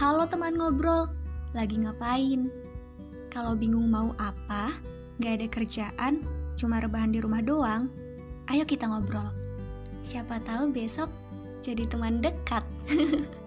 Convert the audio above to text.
Halo teman ngobrol, lagi ngapain? Kalau bingung mau apa, gak ada kerjaan, cuma rebahan di rumah doang, ayo kita ngobrol. Siapa tahu besok jadi teman dekat.